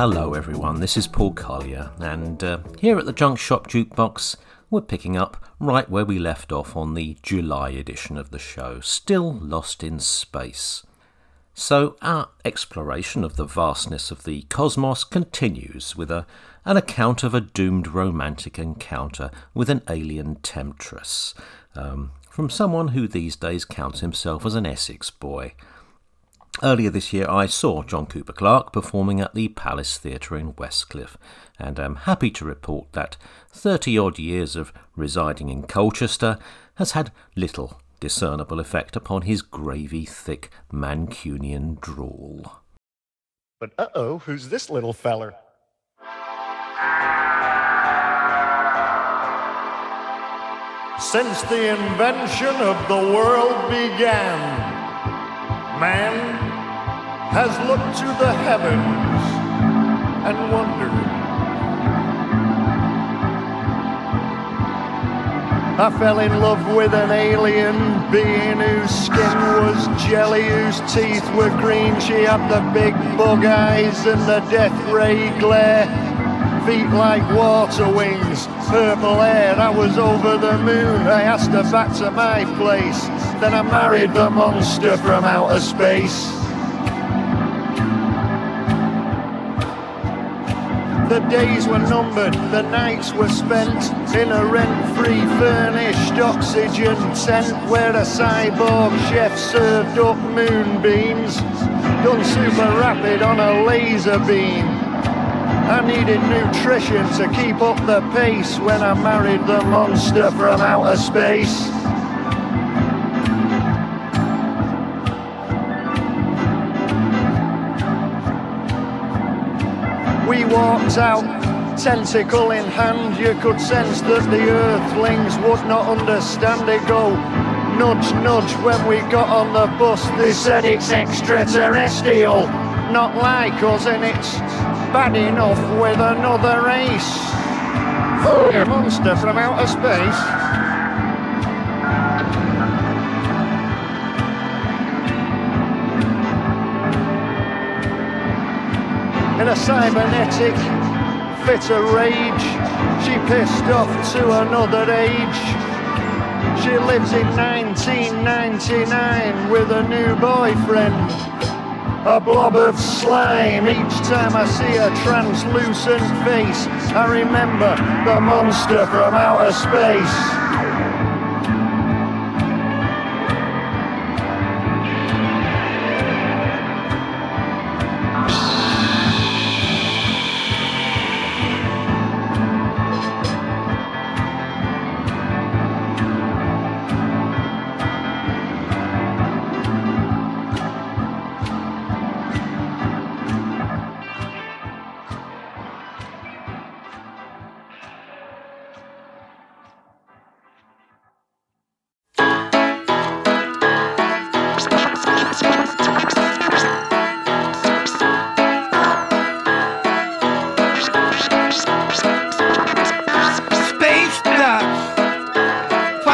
Hello everyone, this is Paul Collier, and uh, here at the Junk Shop Jukebox, we're picking up right where we left off on the July edition of the show, still lost in space. So, our exploration of the vastness of the cosmos continues with a, an account of a doomed romantic encounter with an alien temptress, um, from someone who these days counts himself as an Essex boy. Earlier this year, I saw John Cooper Clarke performing at the Palace Theatre in Westcliff, and am happy to report that 30 odd years of residing in Colchester has had little discernible effect upon his gravy thick Mancunian drawl. But uh oh, who's this little feller? Since the invention of the world began, man has looked to the heavens and wondered. I fell in love with an alien being whose skin was jelly, whose teeth were green. She had the big bug eyes and the death ray glare. Feet like water wings, purple hair. I was over the moon. I asked her back to my place. Then I married the monster from outer space. The days were numbered, the nights were spent in a rent-free furnished oxygen tent where a cyborg chef served up moonbeams, done super rapid on a laser beam. I needed nutrition to keep up the pace when I married the monster from outer space. We walked out, tentacle in hand. You could sense that the earthlings would not understand it. Go nudge, nudge when we got on the bus. They said it's extraterrestrial, not like us, and it's bad enough with another race. Oh, monster from outer space. In a cybernetic fit of rage. She pissed off to another age. She lives in 1999 with a new boyfriend. A blob of slime. Each time I see a translucent face, I remember the monster from outer space. Space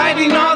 fighting all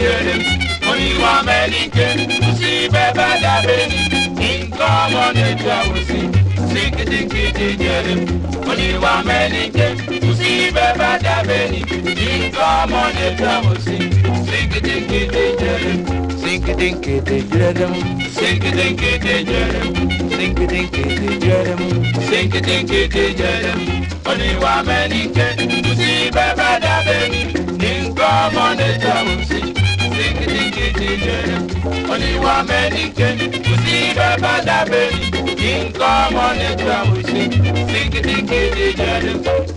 jèrè oníwà mẹ́lìkẹ́ sí bẹ́bá dábẹ́ nǹkan ọmọdé jáwó sí síkìtìkìtì jèrè oníwà mẹ́lìkẹ́ sí bẹ́bá dábẹ́ nǹkan ọmọdé jáwó sí síkìtìkìtì jèrè síkìtìkìtì jèrè síkìtìkìtì jèrè síkìtìkìtì jèrè síkìtìkìtì oni wa mẹ́lìkẹ́ sí bẹ́bá dabe, nǹkan ọmọdé jáwó sí ti ṣeré oníwà mẹ́nìkè kò sí bàbá dàbẹ̀ ní nǹkan ọmọ nígbà wò ṣe síkìtìkì ti.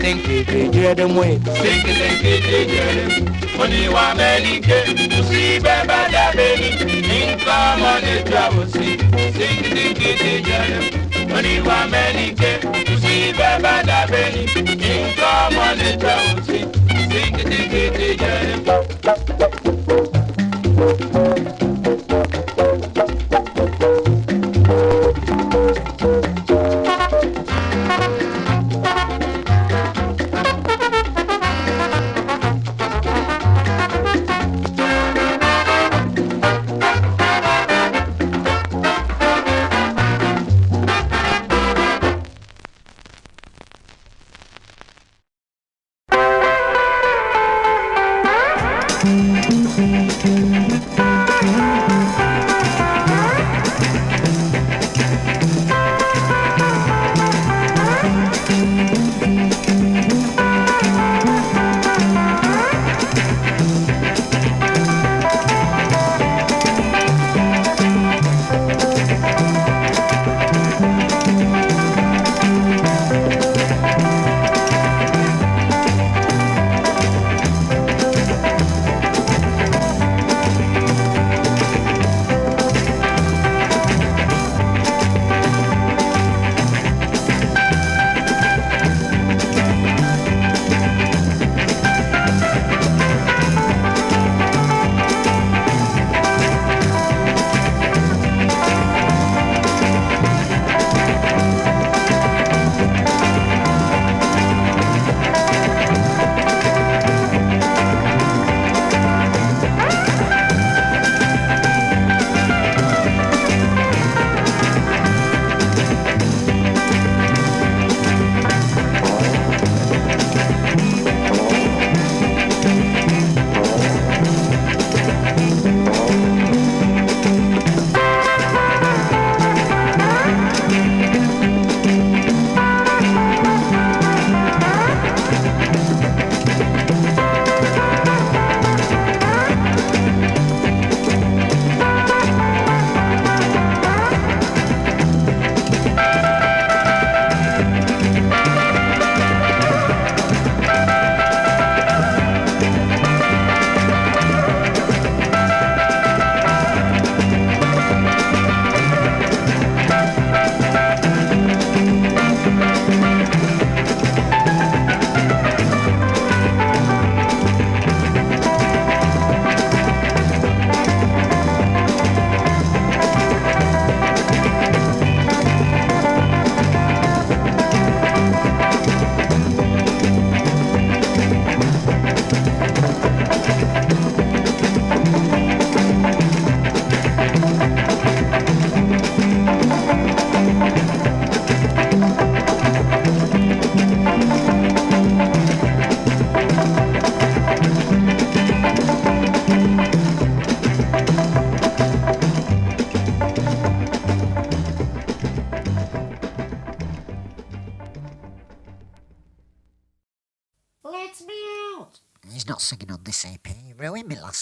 tẹ́ǹkì kejì ẹ̀dẹ̀ mú ẹ̀. tẹ́ǹkì tẹ́ǹkì kejì ẹ̀dẹ̀ oníwà mẹ́nìkẹ́ kùsì bẹ́ẹ̀ bá dábẹ́ ní nǹkan ọmọ lè ju àwòsí. tẹ́ǹkì tẹ́ǹkì kejì ẹ̀dẹ̀ oníwà mẹ́nìkẹ́ kùsì bẹ́ẹ̀ bá dábẹ́ ní nǹkan ọmọ lè ju àwòsí. tẹ́ǹkì tẹ́ǹkì kejì ẹ̀dẹ̀.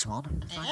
One.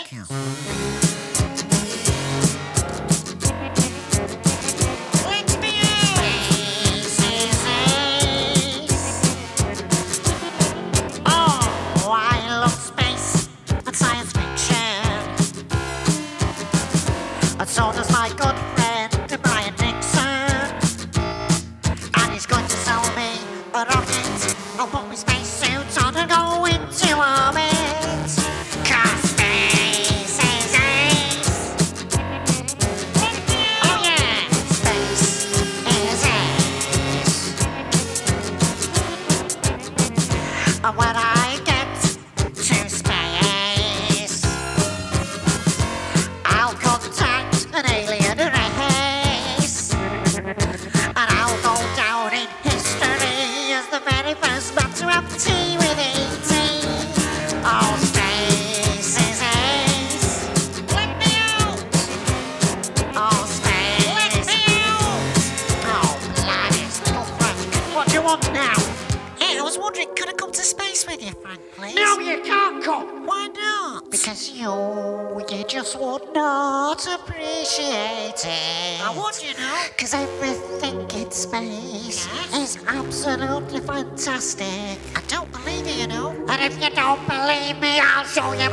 I don't believe you, you know. And if you don't believe me, I'll show you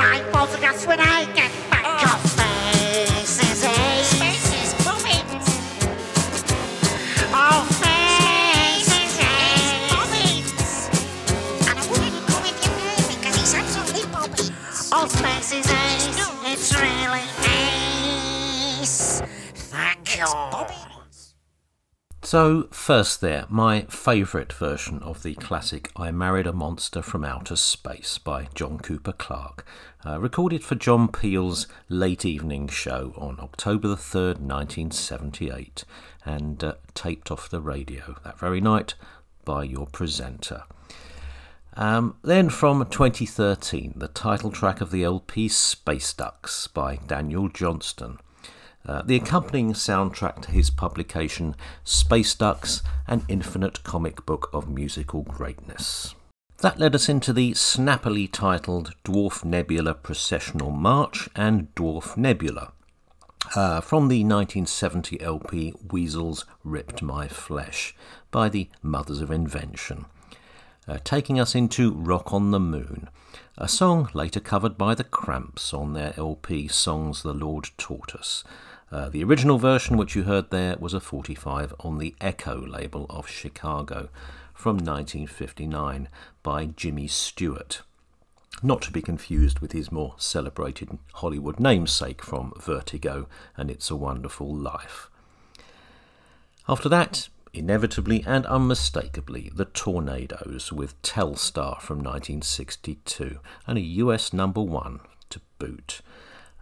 So, first there, my favourite version of the classic I Married a Monster from Outer Space by John Cooper Clarke, uh, recorded for John Peel's late evening show on October the 3rd, 1978, and uh, taped off the radio that very night by your presenter. Um, then from 2013, the title track of the LP Space Ducks by Daniel Johnston. Uh, the accompanying soundtrack to his publication Space Ducks, an infinite comic book of musical greatness. That led us into the snappily titled Dwarf Nebula Processional March and Dwarf Nebula, uh, from the 1970 LP Weasels Ripped My Flesh by the Mothers of Invention, uh, taking us into Rock on the Moon, a song later covered by the Cramps on their LP Songs the Lord Taught Us. Uh, the original version, which you heard there, was a 45 on the Echo label of Chicago from 1959 by Jimmy Stewart. Not to be confused with his more celebrated Hollywood namesake from Vertigo and It's a Wonderful Life. After that, inevitably and unmistakably, The Tornados with Telstar from 1962 and a US number one to boot.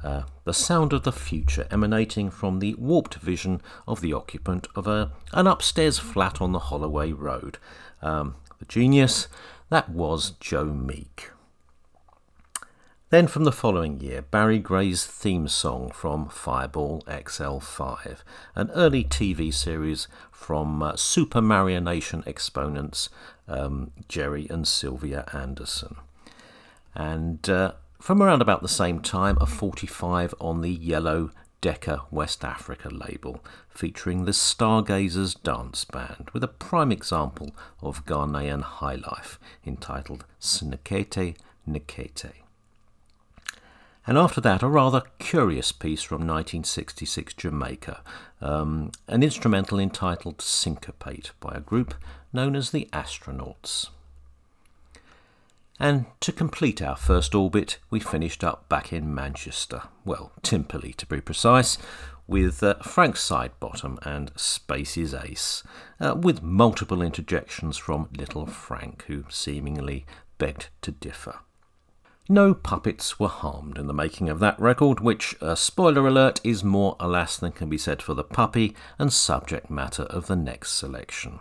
Uh, the sound of the future emanating from the warped vision of the occupant of a, an upstairs flat on the Holloway Road. Um, the genius, that was Joe Meek. Then from the following year, Barry Gray's theme song from Fireball XL5, an early TV series from uh, Super Marionation exponents um, Jerry and Sylvia Anderson. And uh, from around about the same time, a 45 on the yellow Decca West Africa label, featuring the Stargazers Dance Band, with a prime example of Ghanaian highlife entitled Snekete Nekete. And after that, a rather curious piece from 1966 Jamaica, um, an instrumental entitled Syncopate by a group known as the Astronauts. And to complete our first orbit, we finished up back in Manchester, well, Timperley to be precise, with uh, Frank Sidebottom and Space's Ace, uh, with multiple interjections from Little Frank, who seemingly begged to differ. No puppets were harmed in the making of that record, which, uh, spoiler alert, is more alas than can be said for the puppy and subject matter of the next selection.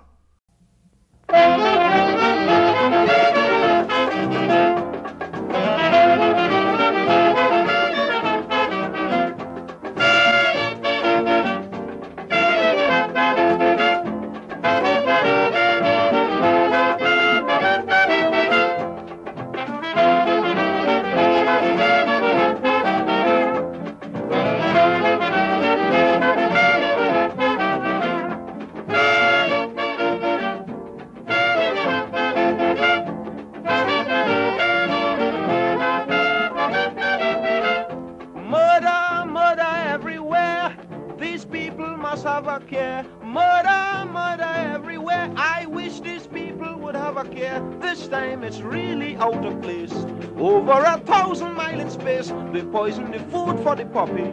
Poison the food for the puppy.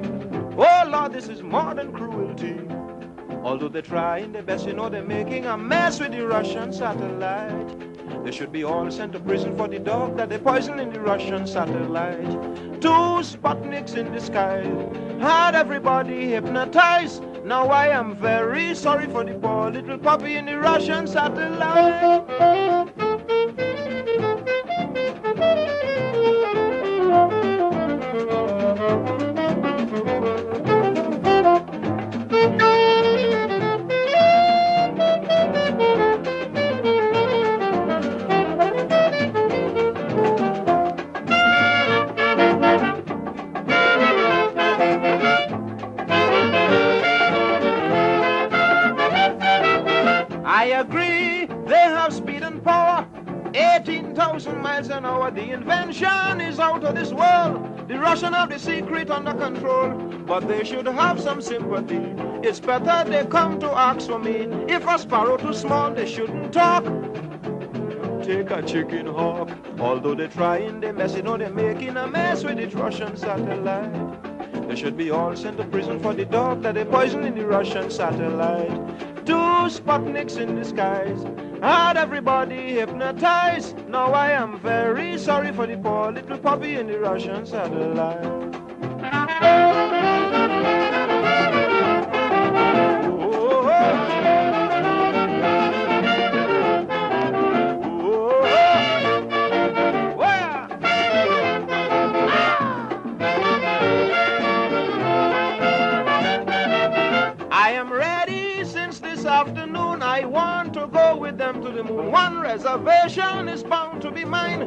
Oh Lord, this is more than cruelty. Although they're trying their best, you know they're making a mess with the Russian satellite. They should be all sent to prison for the dog that they poisoned in the Russian satellite. Two Sputniks in the sky had everybody hypnotized. Now I am very sorry for the poor little puppy in the Russian satellite. 18,000 miles an hour. The invention is out of this world. The Russian have the secret under control. But they should have some sympathy. It's better they come to ask for me. If a sparrow too small, they shouldn't talk. Take a chicken hawk. Although they're trying their mess, you know they're making a mess with the Russian satellite. They should be all sent to prison for the dog that they poisoned in the Russian satellite. Two Sputniks in disguise had everybody hypnotized. Now I am very sorry for the poor little puppy in the Russian satellite. Reservation is bound to be mine,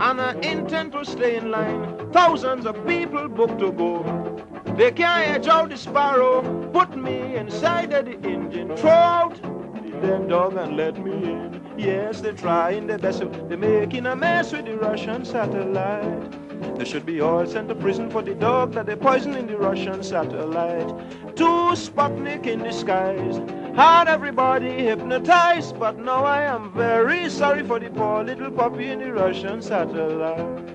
and I intend to stay in line. Thousands of people booked to go. They can't edge out the sparrow. Put me inside of the engine. Throw out the dead dog and let me in. Yes, they're trying their best. They're making a mess with the Russian satellite. They should be all sent to prison for the dog that they poisoned in the Russian satellite. Two Sputnik in disguise had everybody hypnotized, but now I am very sorry for the poor little puppy in the Russian satellite.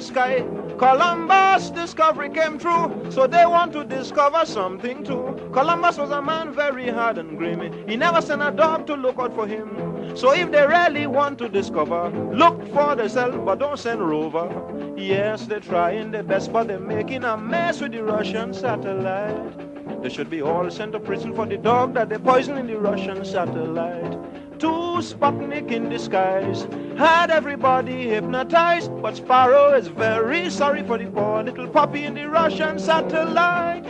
Sky. Columbus' discovery came true, so they want to discover something too. Columbus was a man very hard and grimy. He never sent a dog to look out for him. So if they really want to discover, look for themselves, but don't send rover. Yes, they're trying their best, but they're making a mess with the Russian satellite. They should be all sent to prison for the dog that they poisoned in the Russian satellite. Two Sputnik in disguise had everybody hypnotized, but Sparrow is very sorry for the poor little puppy in the Russian satellite.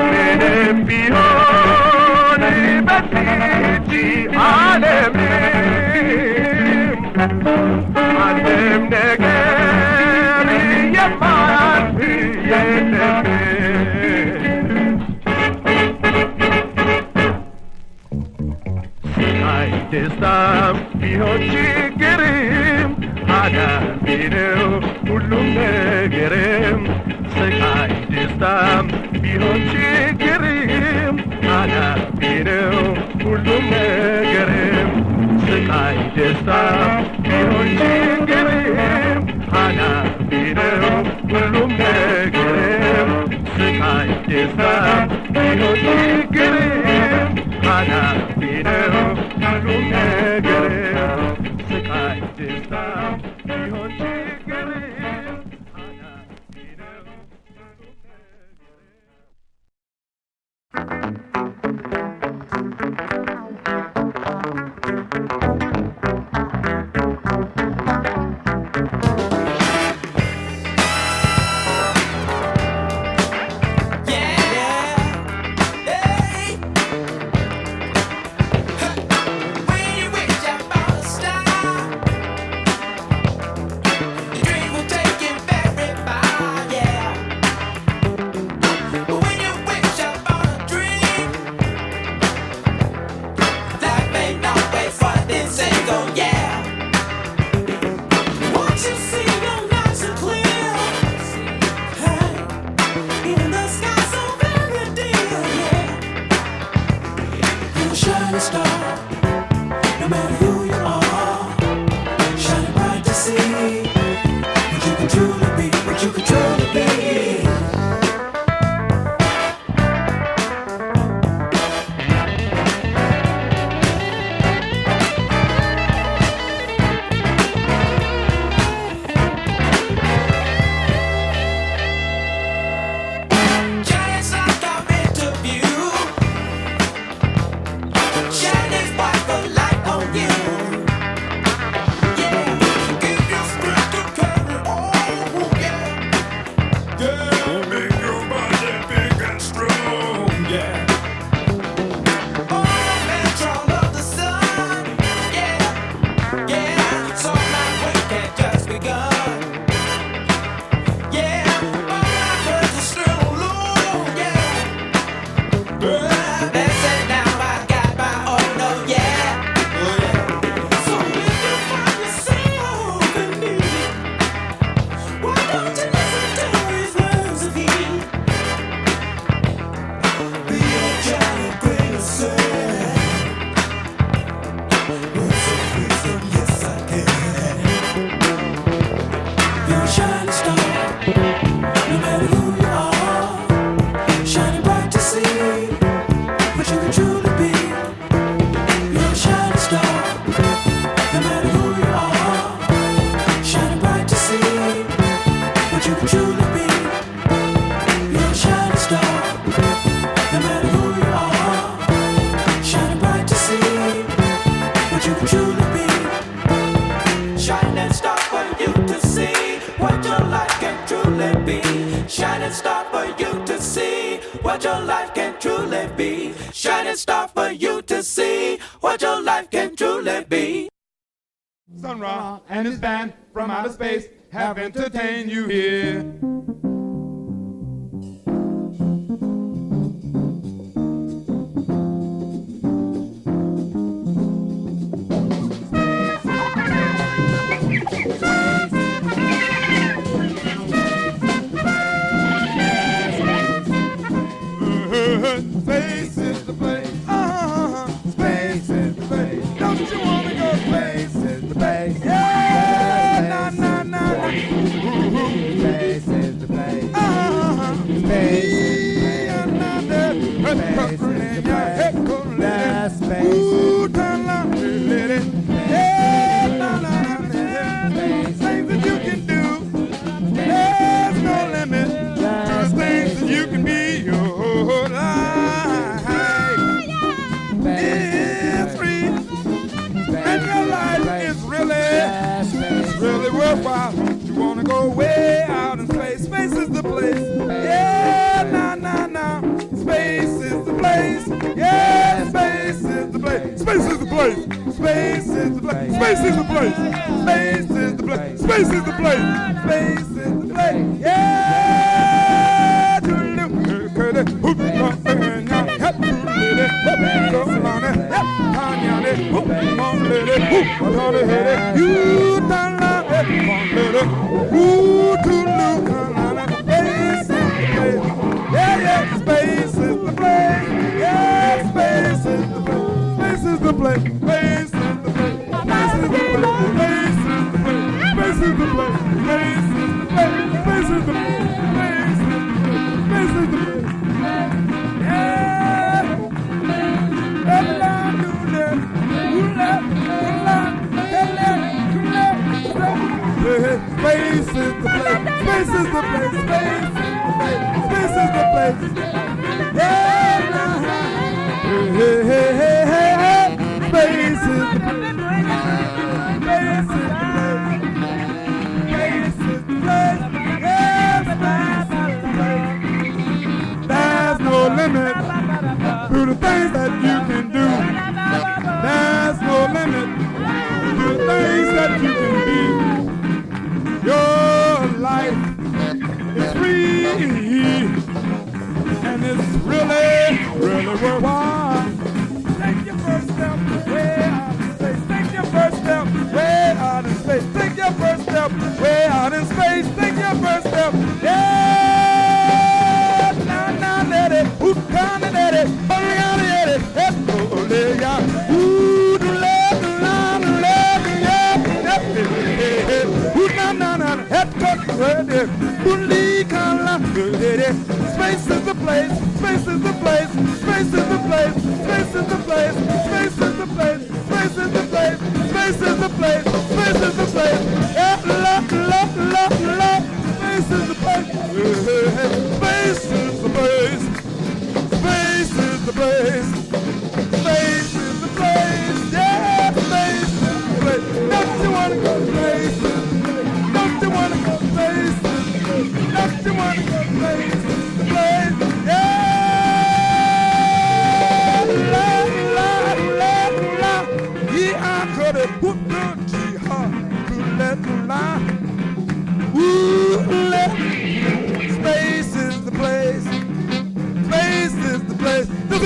Benim piyon betici alemim Madem ne geriye partiye Aytestam piyoncik gerim Hala benim kulum ne gerim ሀብታም ቢሆን ችግርም ኃላፊ ነው ሁሉም ነገርም ስቃይ ደስታ Space is the place. Space is the place. Space is the place. Space is the place. Space is the place. Yeah. You don't love it, Ooh, to look space is the place. Yeah, yeah, space is the place. Yeah, space is the place. Space is the place. is the place. Space is the place. Space, is the place. Space is the place. Space is the place. Space is the place. Yeah, space is the place. There's no limit to the things that you can do. There's no limit to the things that you can do. Really, really worthwhile. Take your first step way out in space. Take your first step way out in space. Take your first step way out in space. Take your first step. Yeah, na na let it. Ooh, na na let it. Oh, yeah, let it. Hey, oh, yeah, yeah. Ooh, do the line, let it, yeah, yeah, hey, hey. Ooh, na na na, head touch, ready. Bully color, ready. Space is the Space is the place. Space is the place. Space is the place. Space is the place. Space is the place. Space is the place. Space is the place. Yeah, la la la. Space is the place. Space is the place. Space is the place.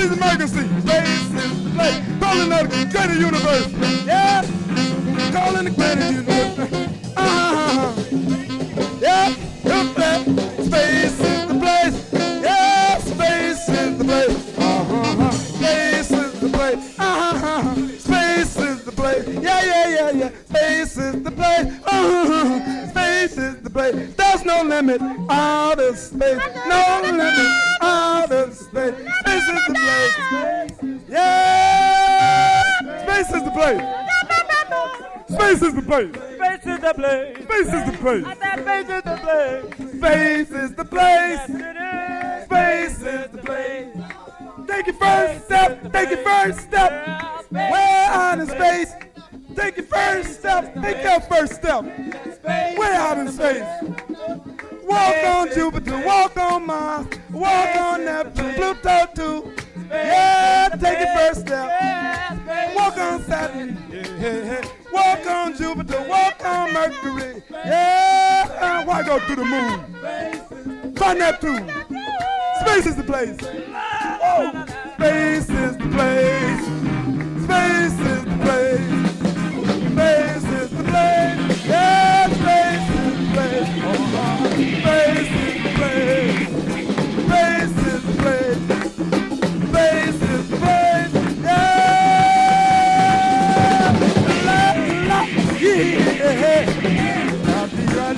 These emergency is play. Calling out the greater universe. Yeah, Calling the greater universe. Saturn. Yeah. Walk on Jupiter. Walk on Mercury. Yeah. Why go to the moon? Try Neptune. Space is the place. Space is the place.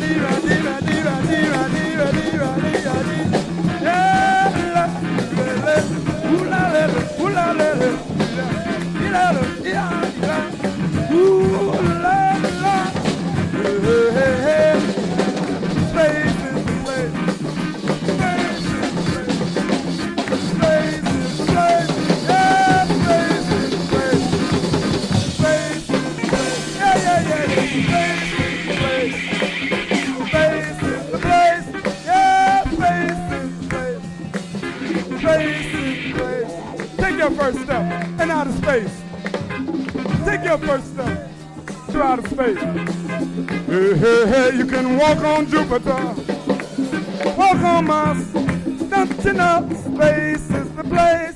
dira, dira, dira, dira. First step to outer space. Hey, hey, hey, you can walk on Jupiter. Walk on Mars. You know space is the place?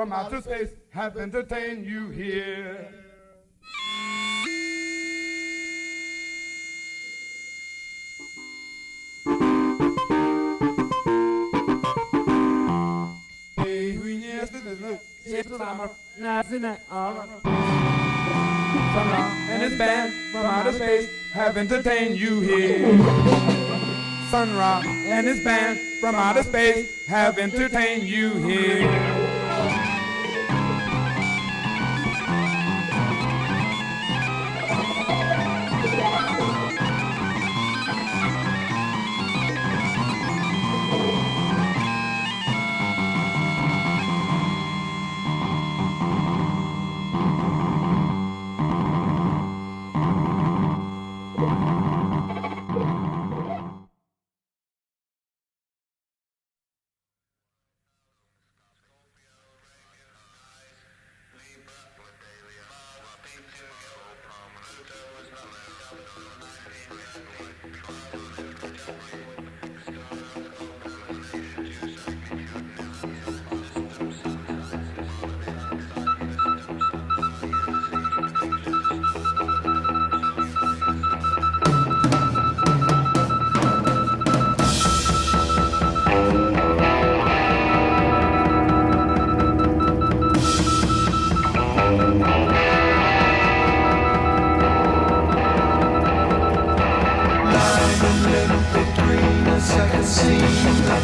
From outer space have entertained you here. Hey, who yes, this is Luke. Yes, summer. Nothing at all. Sun Ra and his band from outer space have entertained you here. Sun Ra and his band from outer space have entertained you here.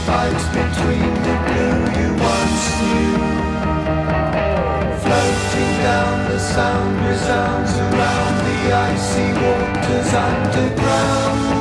Fight between the blue you once knew. Floating down the sound resounds around the icy waters underground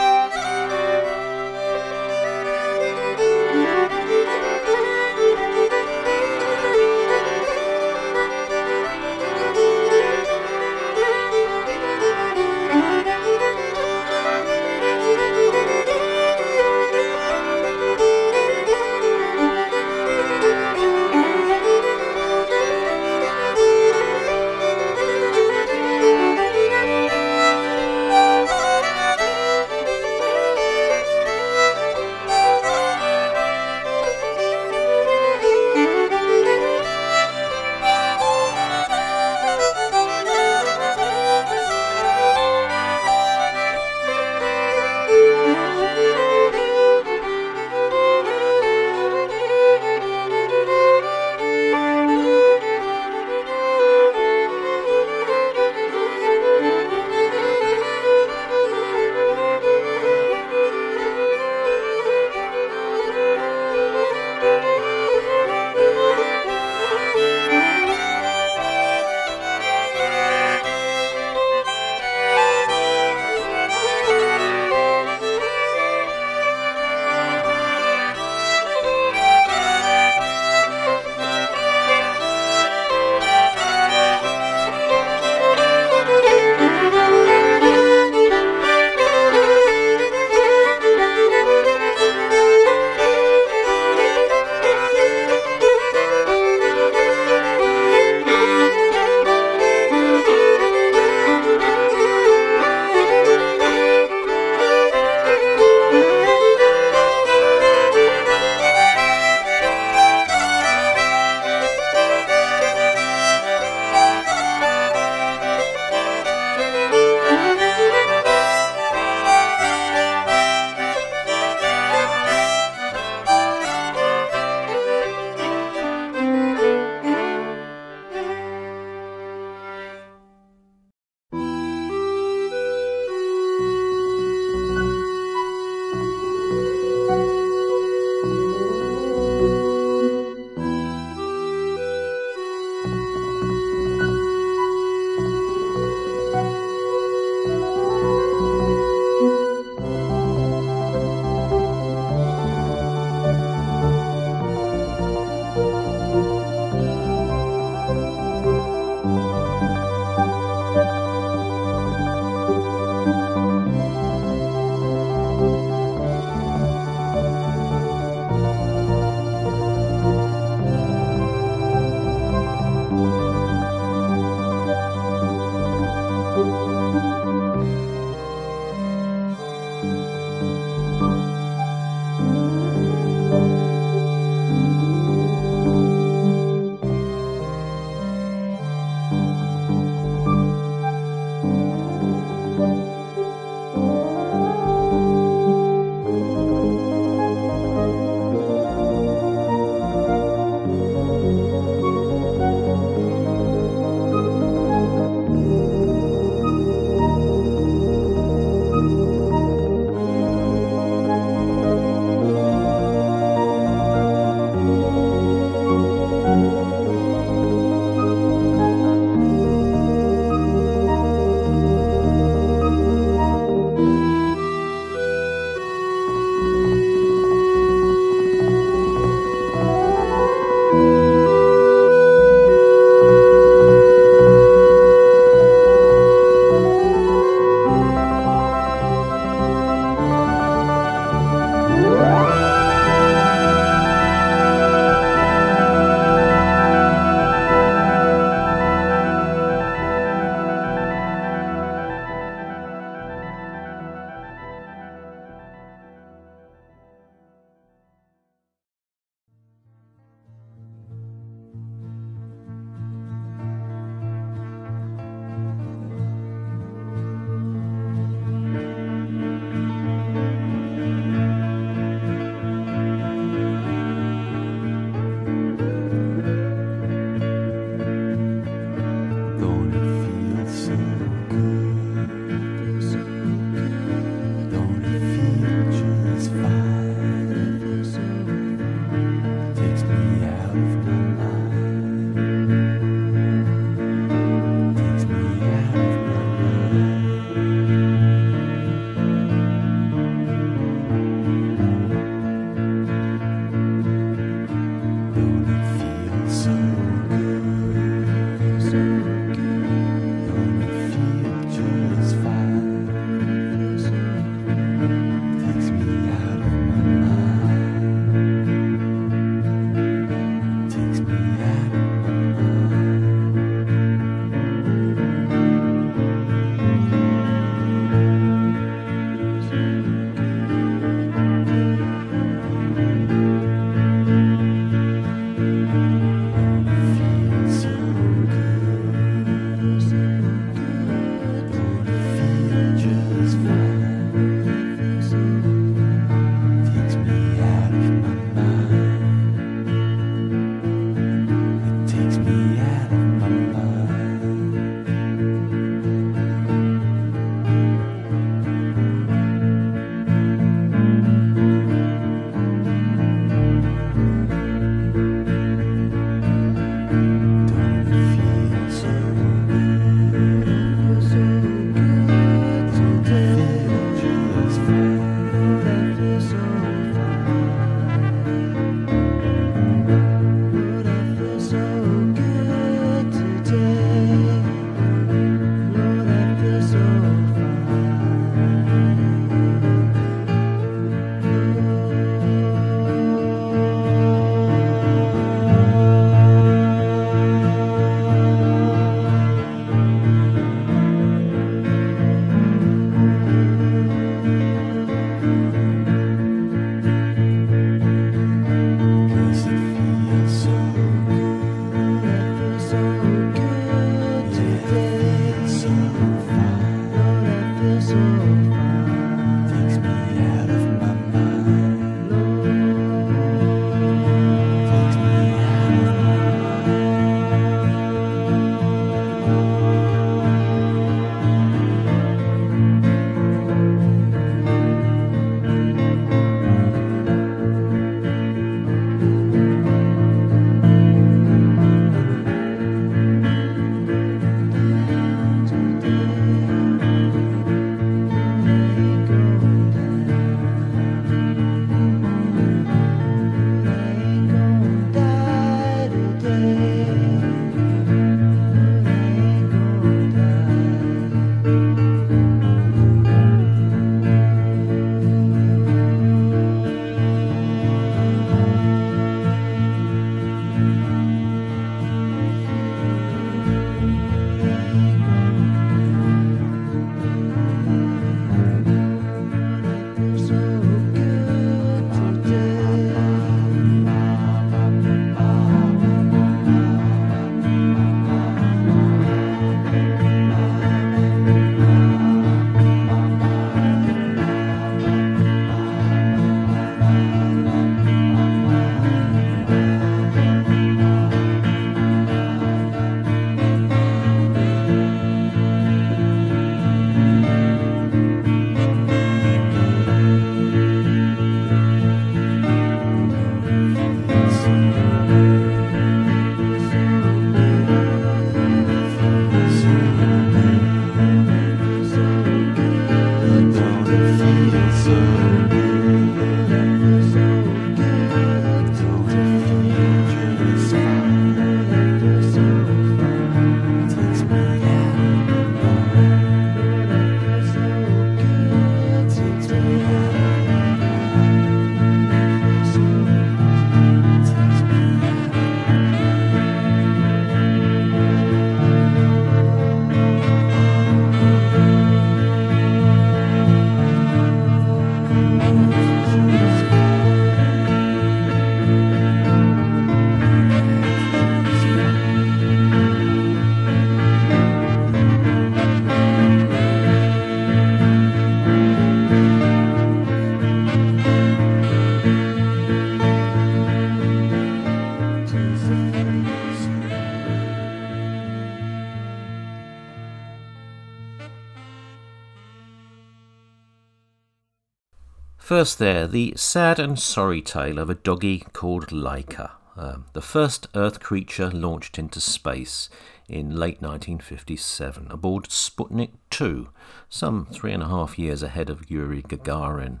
First, there, the sad and sorry tale of a doggy called Laika, um, the first Earth creature launched into space in late 1957 aboard Sputnik 2, some three and a half years ahead of Yuri Gagarin.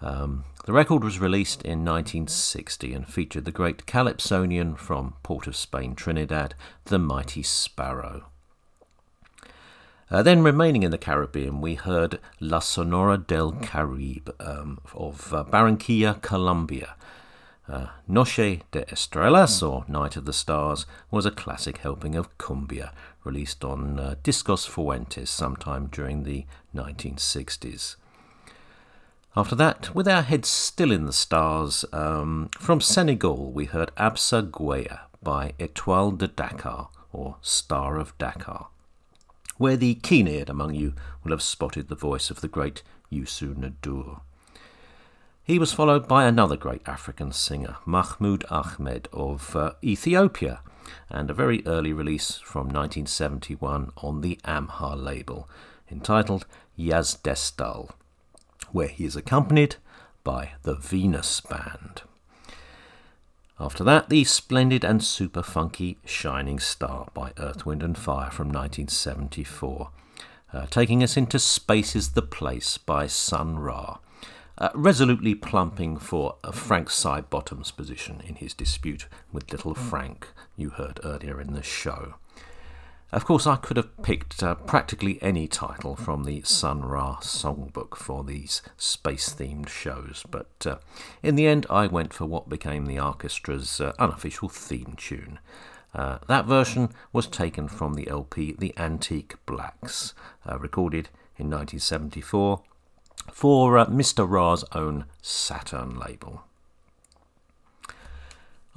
Um, the record was released in 1960 and featured the great Calypsonian from Port of Spain, Trinidad, the Mighty Sparrow. Uh, then, remaining in the Caribbean, we heard La Sonora del Caribe um, of uh, Barranquilla, Colombia. Uh, Noche de Estrellas, or Night of the Stars, was a classic helping of cumbia, released on uh, Discos Fuentes sometime during the 1960s. After that, with our heads still in the stars, um, from Senegal we heard Absa Gueye by Etoile de Dakar, or Star of Dakar where the keen eared among you will have spotted the voice of the great Youssou N'Dour. He was followed by another great African singer, Mahmoud Ahmed of uh, Ethiopia, and a very early release from 1971 on the Amha label, entitled Yazdestal, where he is accompanied by the Venus Band. After that, the splendid and super funky Shining Star by Earth, Wind and Fire from 1974, uh, taking us into Space is the Place by Sun Ra, uh, resolutely plumping for uh, Frank Sidebottom's position in his dispute with Little Frank, you heard earlier in the show. Of course, I could have picked uh, practically any title from the Sun Ra songbook for these space themed shows, but uh, in the end, I went for what became the orchestra's uh, unofficial theme tune. Uh, that version was taken from the LP The Antique Blacks, uh, recorded in 1974 for uh, Mr. Ra's own Saturn label.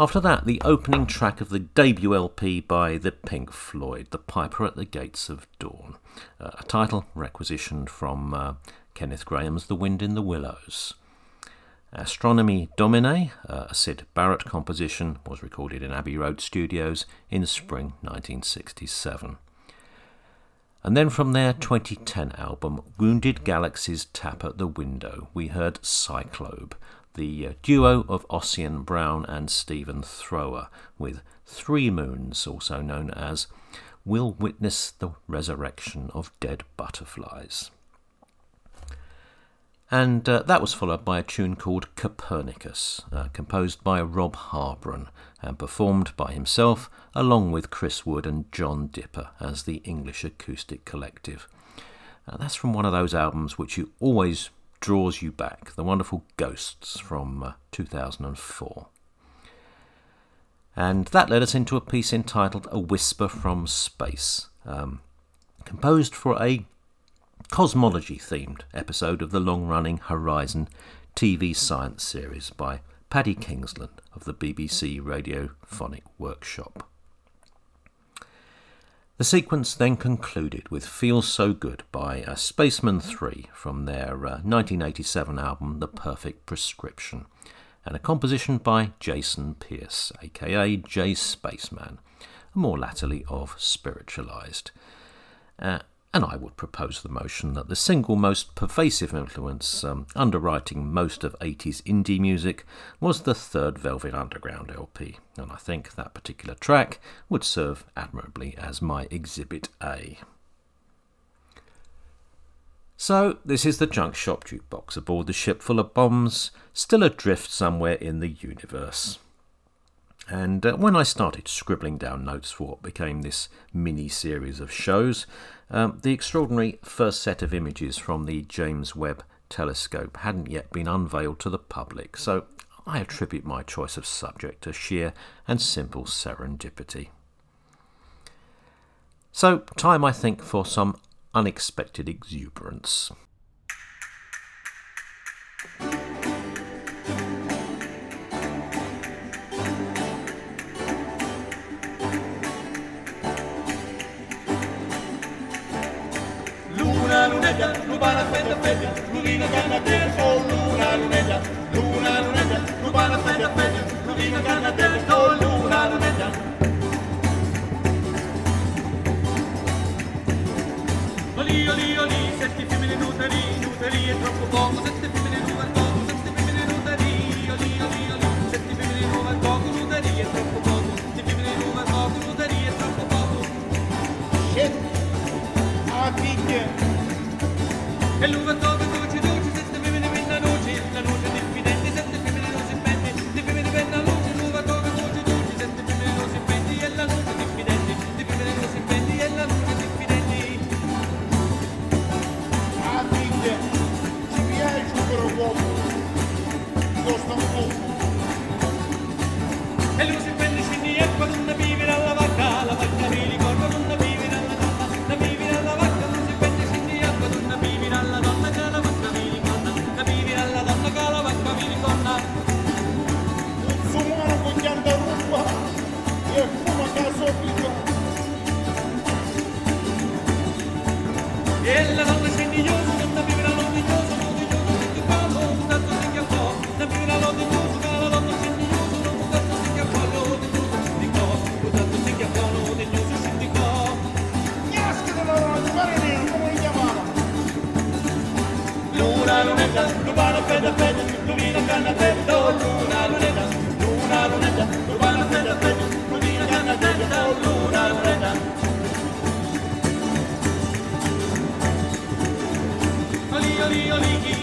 After that, the opening track of the debut LP by the Pink Floyd, The Piper at the Gates of Dawn, uh, a title requisitioned from uh, Kenneth Grahame's The Wind in the Willows. Astronomy Domine, uh, a Syd Barrett composition, was recorded in Abbey Road Studios in spring 1967. And then from their 2010 album, Wounded Galaxies Tap at the Window, we heard Cyclobe, the uh, duo of Ossian Brown and Stephen Thrower, with Three Moons, also known as Will Witness the Resurrection of Dead Butterflies. And uh, that was followed by a tune called Copernicus, uh, composed by Rob Harbron and performed by himself, along with Chris Wood and John Dipper as the English Acoustic Collective. Uh, that's from one of those albums which you always draws you back, the wonderful Ghosts from uh, 2004. And that led us into a piece entitled A Whisper from Space, um, composed for a cosmology themed episode of the long running Horizon TV science series by Paddy Kingsland of the BBC Radiophonic Workshop. The sequence then concluded with Feels So Good by uh, Spacemen 3 from their uh, 1987 album The Perfect Prescription, and a composition by Jason Pierce, aka J Spaceman, more latterly of Spiritualized. Uh, and I would propose the motion that the single most pervasive influence um, underwriting most of 80s indie music was the third Velvet Underground LP, and I think that particular track would serve admirably as my Exhibit A. So, this is the junk shop jukebox aboard the ship full of bombs, still adrift somewhere in the universe. And uh, when I started scribbling down notes for what became this mini series of shows, um, the extraordinary first set of images from the James Webb telescope hadn't yet been unveiled to the public, so I attribute my choice of subject to sheer and simple serendipity. So, time I think for some unexpected exuberance. Lunetta, rubana, aspetta, aspetta, Luna, canna, del, oh, luna, lunetta, luna, lunetta, rubana, aspetta, aspetta, Luna, canna, del, oh, luna, lunetta. Oli, oli, oli, sette femmine nuteri, nuteri è troppo poco, sette femmine nuove al poco, sette femmine nuteri, oli, oli, oli, sette femmine nuove al poco, nuteri è troppo poco, sette femmine nuove al poco, nuteri è troppo poco. Shit, ah, figlia. E l'uva poco, dolce, dolce, sette femmine penna luce, la luce diffidente, sette femmine si pende, sette femmine penna luce, l'uva poco, dolce, dolce, sette femmine si pendi, e la luce diffidente, sette femmine si pendi, e la luce diffidente. Ah, figlia, ci piace però poco, costa un po'. E lui lunetta, cubana fredda fredda, cubina canna fredda, oh, luna lunetta, luna lunetta, cubana fredda fredda, cubina canna fredda, oh, luna lunetta. Ali, ali, ali, ali.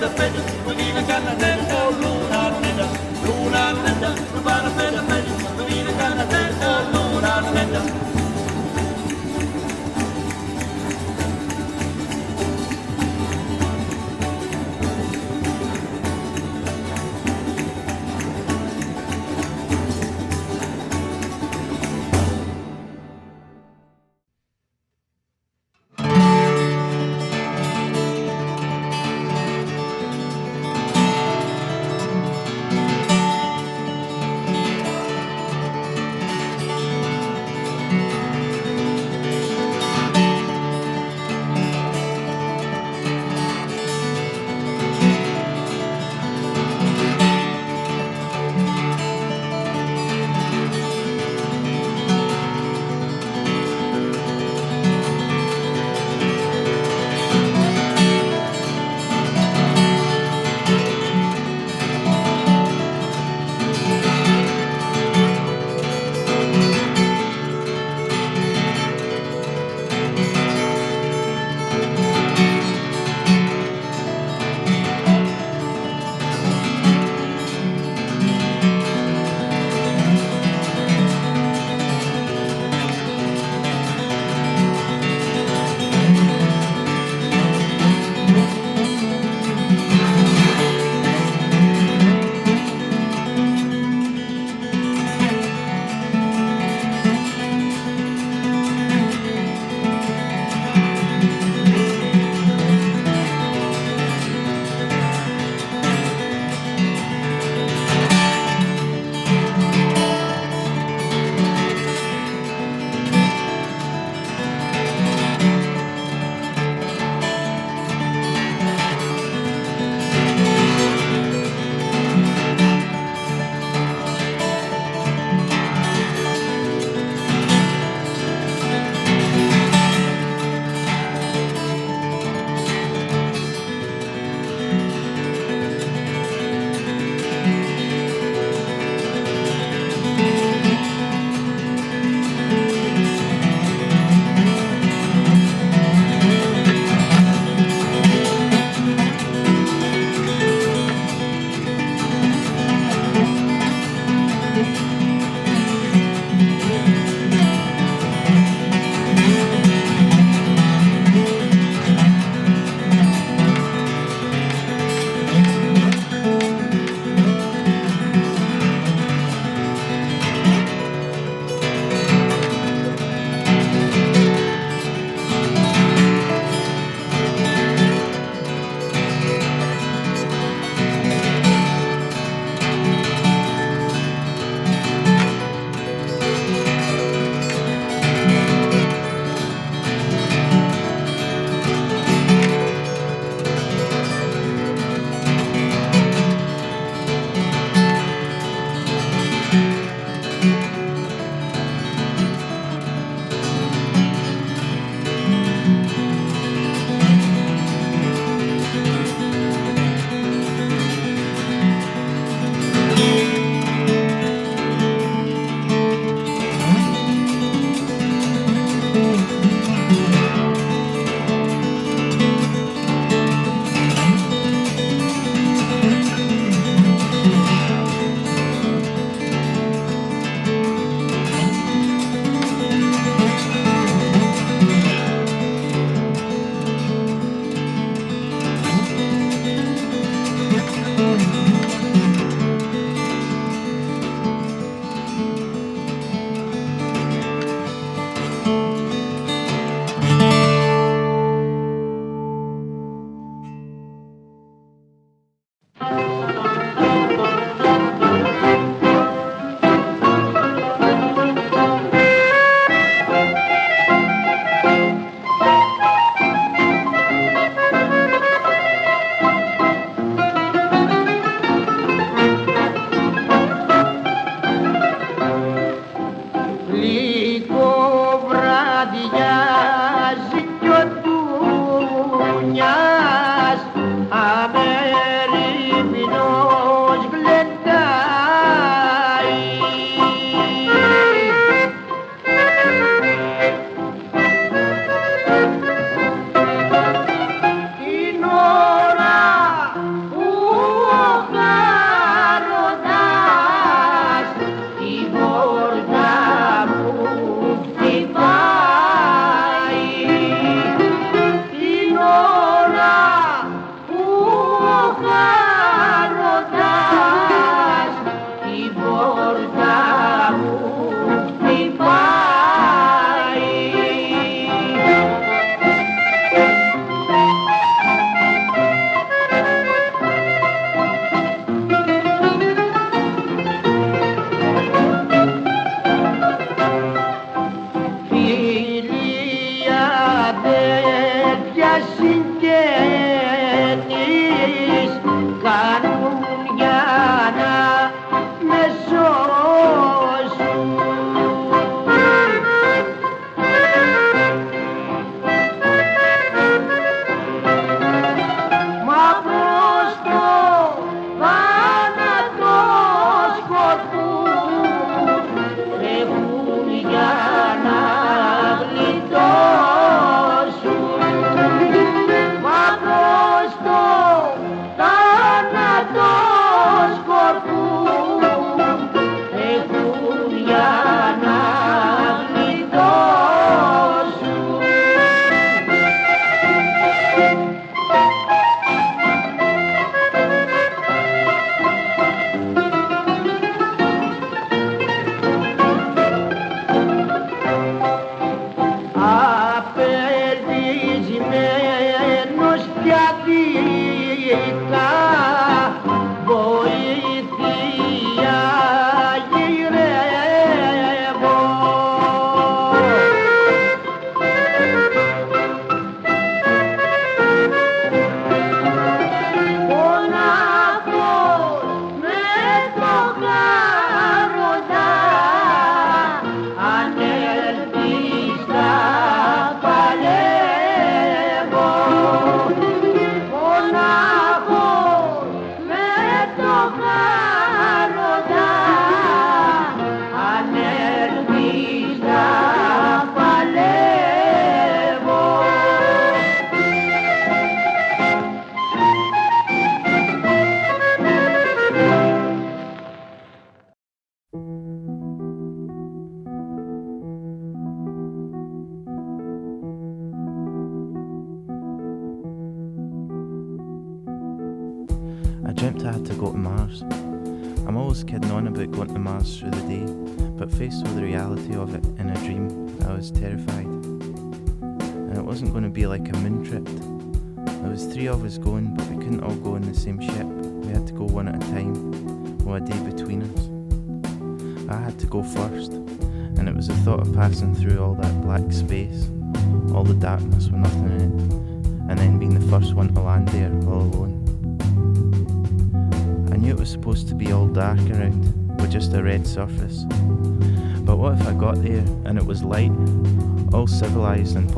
rubare fede fede, colina canna del oh luna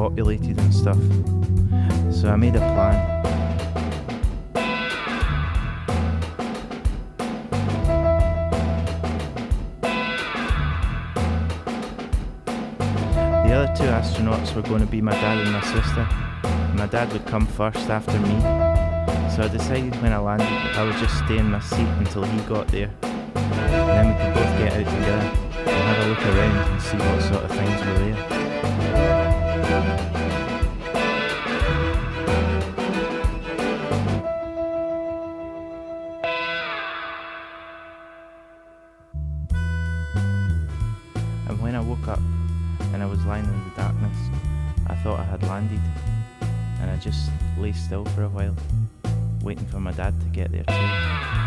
populated and stuff. So I made a plan. The other two astronauts were going to be my dad and my sister. My dad would come first after me, so I decided when I landed I would just stay in my seat until he got there. And then we could both get out together and have a look around and see what sort of things were there. my dad to get there too.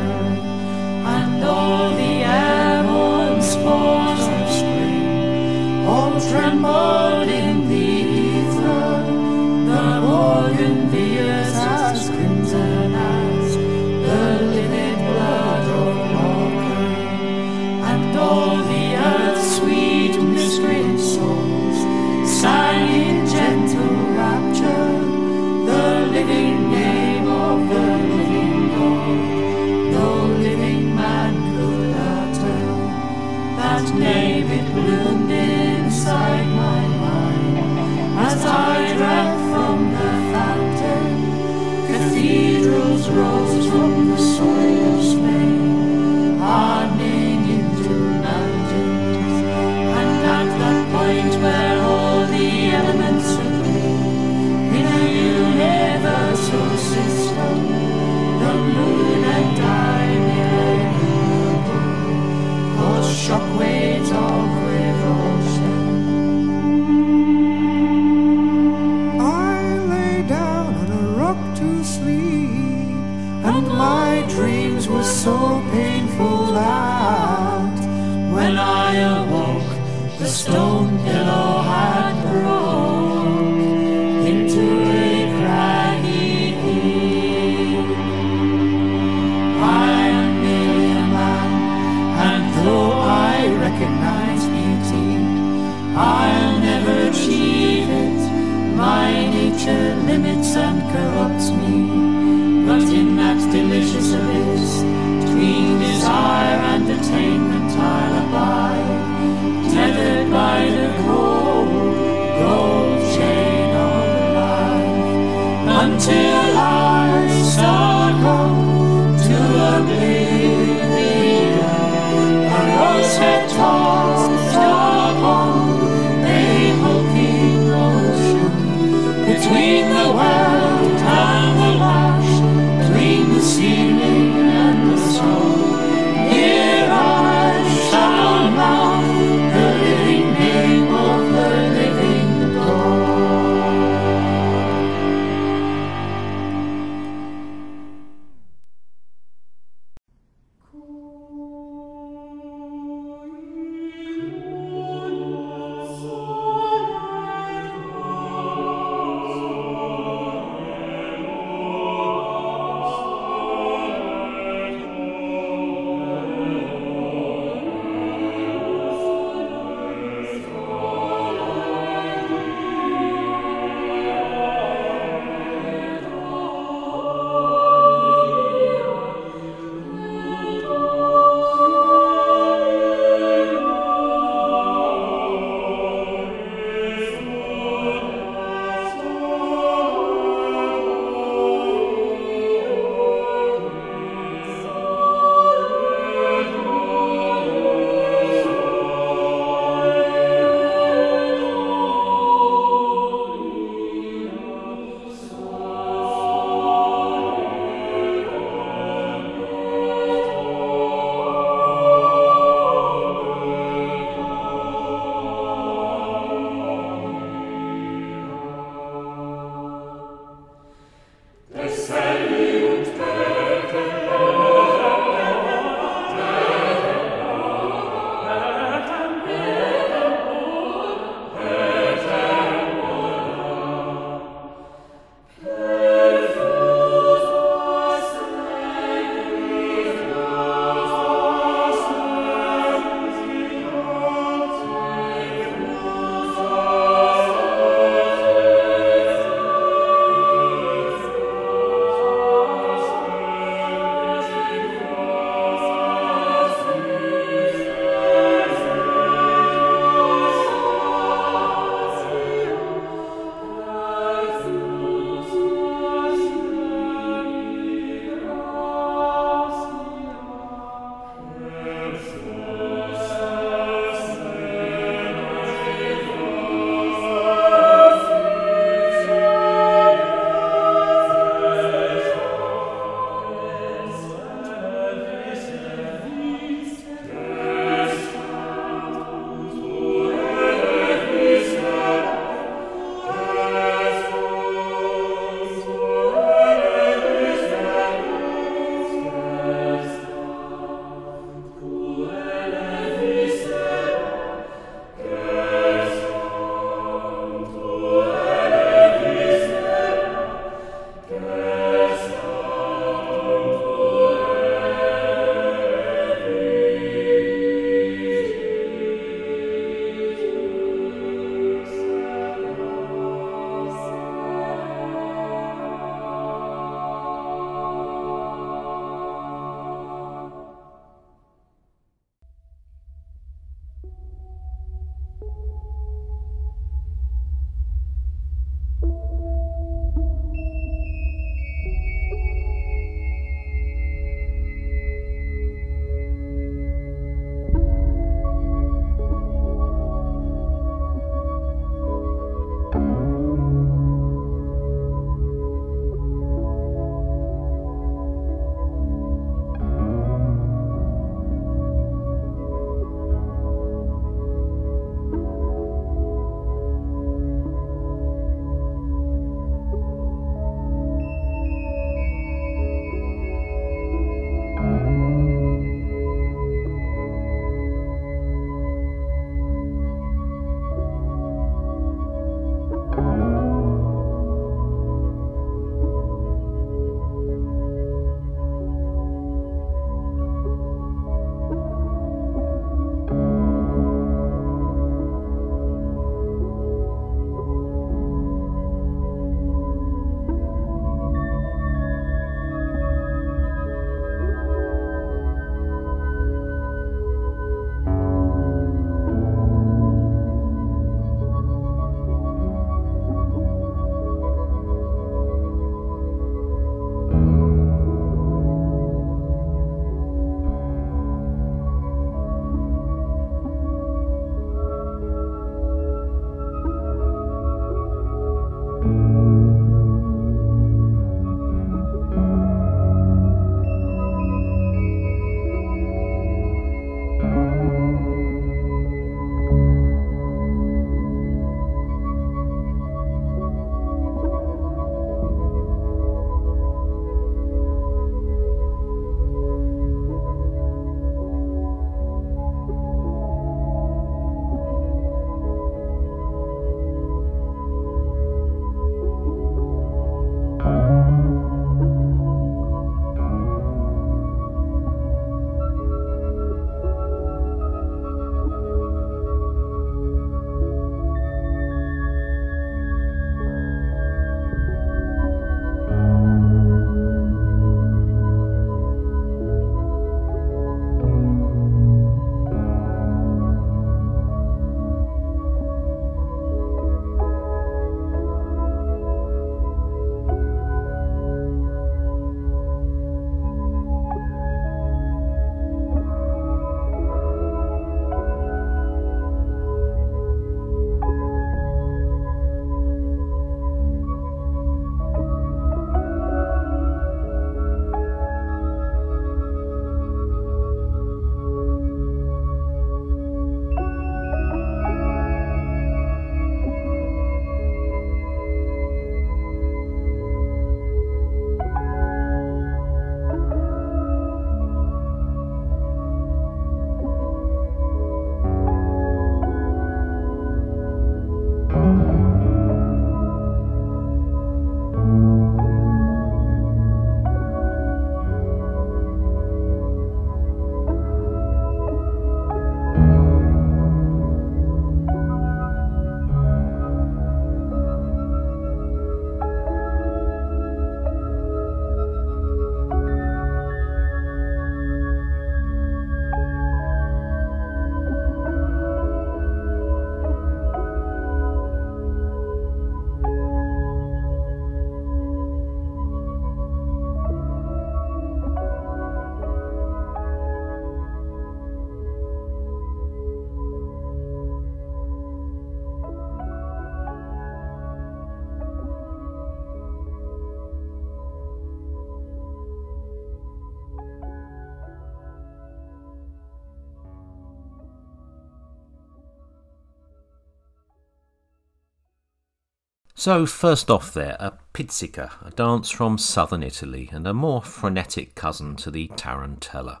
So, first off, there, a pizzica, a dance from southern Italy and a more frenetic cousin to the tarantella,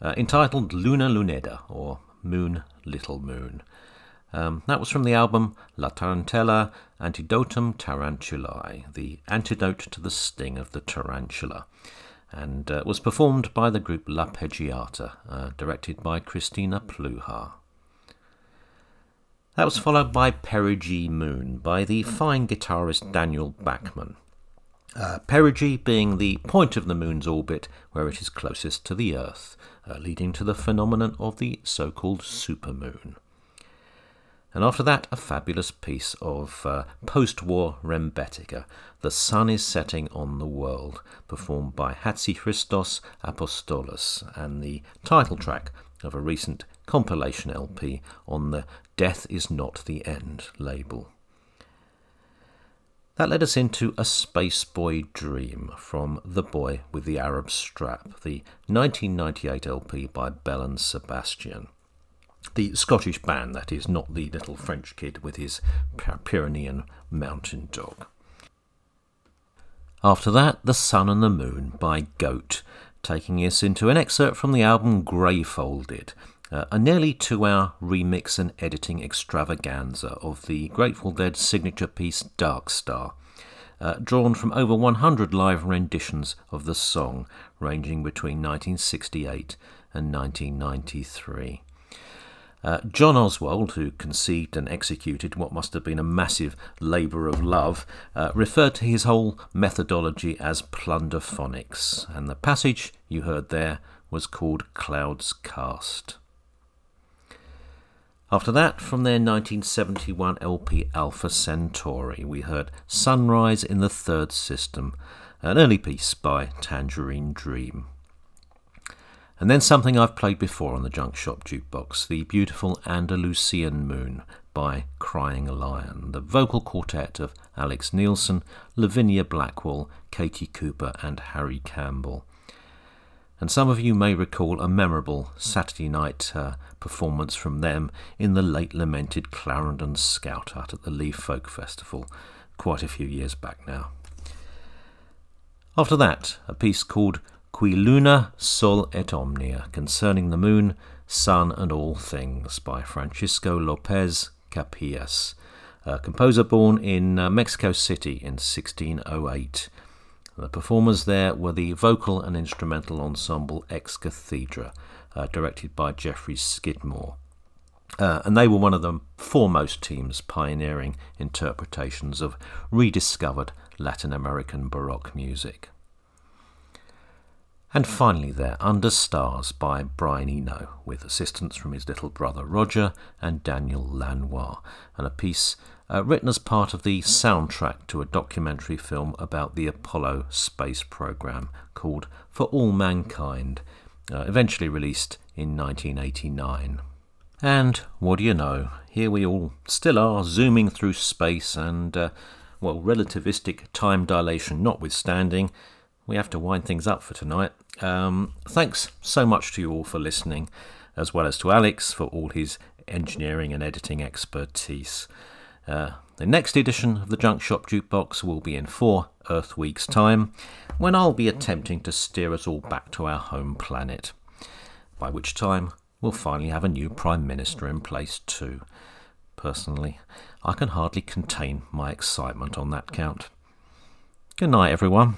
uh, entitled Luna Luneda, or Moon Little Moon. Um, that was from the album La Tarantella Antidotum Tarantulae, the antidote to the sting of the tarantula, and uh, was performed by the group L'Arpeggiata, uh, directed by Christina Pluhar. That was followed by Perigee Moon by the fine guitarist Daniel Bachman. Uh, perigee being the point of the moon's orbit where it is closest to the Earth, uh, leading to the phenomenon of the so called supermoon. And after that, a fabulous piece of uh, post war Rembetika, The Sun is Setting on the World, performed by Hatzikristos Apostolos, and the title track of a recent compilation LP on the Death is Not the End label. That led us into A Space Boy Dream from The Boy with the Arab Strap, the 1998 LP by Belle and Sebastian. The Scottish band, that is, not the little French kid with his Pyrenean mountain dog. After that, The Sun and the Moon by Goat, taking us into an excerpt from the album Grayfolded, uh, a nearly two hour remix and editing extravaganza of the Grateful Dead signature piece Dark Star, uh, drawn from over 100 live renditions of the song, ranging between 1968 and 1993. Uh, John Oswald, who conceived and executed what must have been a massive labour of love, uh, referred to his whole methodology as plunderphonics, and the passage you heard there was called Clouds Cast. After that, from their 1971 LP Alpha Centauri, we heard Sunrise in the Third System, an early piece by Tangerine Dream. And then something I've played before on the Junk Shop Jukebox, the beautiful Andalusian Moon by Crying Lion, the vocal quartet of Alex Neilson, Lavinia Blackwell, Katie Cooper, and Harry Campbell. And some of you may recall a memorable Saturday night uh, performance from them in the late lamented Clarendon Scout Hut at the Leaf Folk Festival, quite a few years back now. After that, a piece called Qui Luna, Sol et Omnia, concerning the moon, sun, and all things, by Francisco Lopez Capillas, a composer born in uh, Mexico City in 1608. The performers there were the vocal and instrumental ensemble Ex Cathedra, uh, directed by Jeffrey Skidmore. Uh, and they were one of the foremost teams pioneering interpretations of rediscovered Latin American Baroque music. And finally, there, Under Stars by Brian Eno, with assistance from his little brother Roger and Daniel Lanois, and a piece uh, written as part of the soundtrack to a documentary film about the Apollo space program called For All Mankind, uh, eventually released in 1989. And what do you know? Here we all still are, zooming through space, and, uh, well, relativistic time dilation notwithstanding, we have to wind things up for tonight. Um, thanks so much to you all for listening, as well as to Alex for all his engineering and editing expertise. Uh, the next edition of the Junk Shop Jukebox will be in four Earth weeks' time, when I'll be attempting to steer us all back to our home planet. By which time, we'll finally have a new Prime Minister in place too. Personally, I can hardly contain my excitement on that count. Good night, everyone.